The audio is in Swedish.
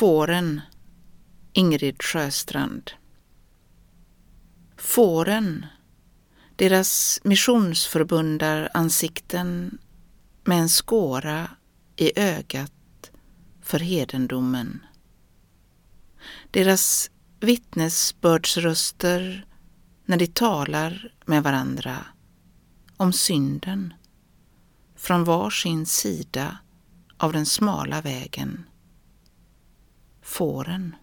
Fåren Ingrid Sjöstrand Fåren deras missionsförbundaransikten med en skåra i ögat för hedendomen. Deras vittnesbördsröster när de talar med varandra om synden från var sin sida av den smala vägen. Fåren.